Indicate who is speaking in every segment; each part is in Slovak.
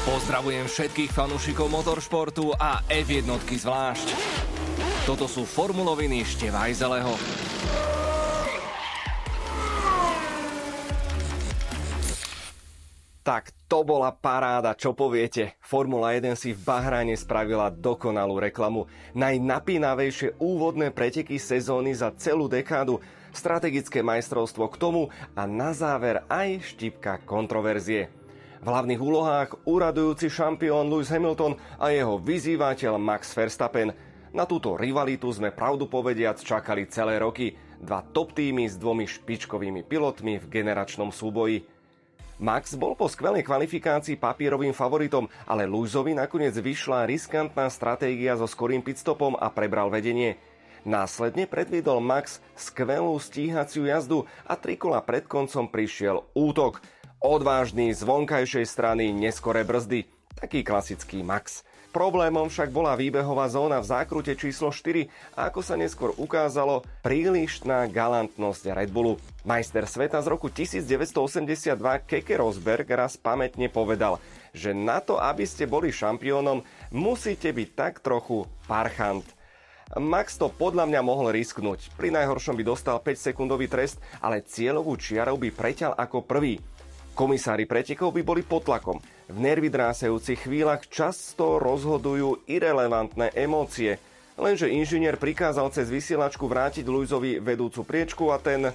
Speaker 1: Pozdravujem všetkých fanúšikov motoršportu a F1 zvlášť. Toto sú formuloviny Števajzeleho. Tak to bola paráda, čo poviete? Formula 1 si v Bahrajne spravila dokonalú reklamu. Najnapínavejšie úvodné preteky sezóny za celú dekádu, strategické majstrovstvo k tomu a na záver aj štipka kontroverzie. V hlavných úlohách úradujúci šampión Lewis Hamilton a jeho vyzývateľ Max Verstappen. Na túto rivalitu sme pravdu povediac čakali celé roky. Dva top týmy s dvomi špičkovými pilotmi v generačnom súboji. Max bol po skvelej kvalifikácii papírovým favoritom, ale Luisovi nakoniec vyšla riskantná stratégia so skorým pitstopom a prebral vedenie. Následne predviedol Max skvelú stíhaciu jazdu a trikola pred koncom prišiel útok. Odvážny z vonkajšej strany neskore brzdy. Taký klasický Max. Problémom však bola výbehová zóna v zákrute číslo 4 a ako sa neskôr ukázalo, prílišná galantnosť Red Bullu. Majster sveta z roku 1982 Keke Rosberg raz pamätne povedal, že na to, aby ste boli šampiónom, musíte byť tak trochu parchant. Max to podľa mňa mohol risknúť. Pri najhoršom by dostal 5-sekundový trest, ale cieľovú čiarou by preťal ako prvý. Komisári pretekov by boli pod tlakom. V nervy drásajúcich chvíľach často rozhodujú irrelevantné emócie. Lenže inžinier prikázal cez vysielačku vrátiť Luizovi vedúcu priečku a ten...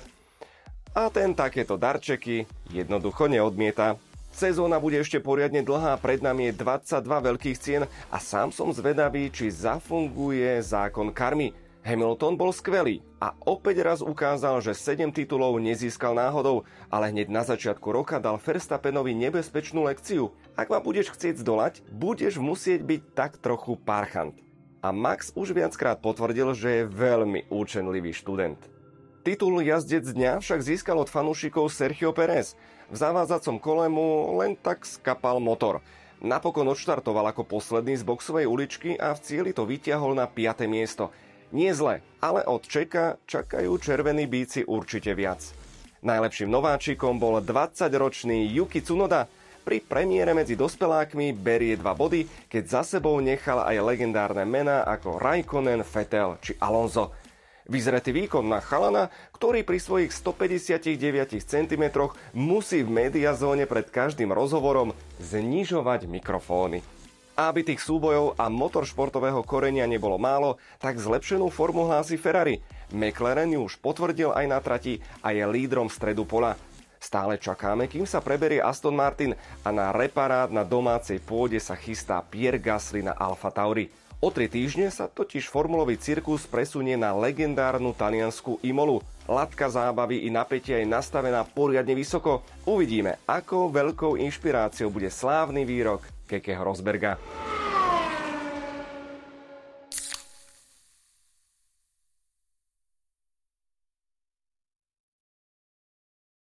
Speaker 1: A ten takéto darčeky jednoducho neodmieta. Sezóna bude ešte poriadne dlhá, pred nami je 22 veľkých cien a sám som zvedavý, či zafunguje zákon karmy. Hamilton bol skvelý a opäť raz ukázal, že 7 titulov nezískal náhodou, ale hneď na začiatku roka dal Verstappenovi nebezpečnú lekciu. Ak ma budeš chcieť zdolať, budeš musieť byť tak trochu parchant. A Max už viackrát potvrdil, že je veľmi účenlivý študent. Titul jazdec dňa však získal od fanúšikov Sergio Perez. V zavádzacom kole mu len tak skapal motor. Napokon odštartoval ako posledný z boxovej uličky a v cieli to vytiahol na 5. miesto – nie zle, ale od Čeka čakajú červení bíci určite viac. Najlepším nováčikom bol 20-ročný Yuki Tsunoda. Pri premiére medzi dospelákmi berie dva body, keď za sebou nechal aj legendárne mená ako Raikkonen, Vettel či Alonso. Vyzretý výkon na chalana, ktorý pri svojich 159 cm musí v mediazóne pred každým rozhovorom znižovať mikrofóny. A aby tých súbojov a motoršportového korenia nebolo málo, tak zlepšenú formu hlási Ferrari. McLaren ju už potvrdil aj na trati a je lídrom stredu pola. Stále čakáme, kým sa preberie Aston Martin a na reparát na domácej pôde sa chystá Pierre Gasly na Alfa Tauri. O tri týždne sa totiž formulový cirkus presunie na legendárnu taliansku Imolu. Latka zábavy i napätia je nastavená poriadne vysoko. Uvidíme, ako veľkou inšpiráciou bude slávny výrok Kekeho Rosberga.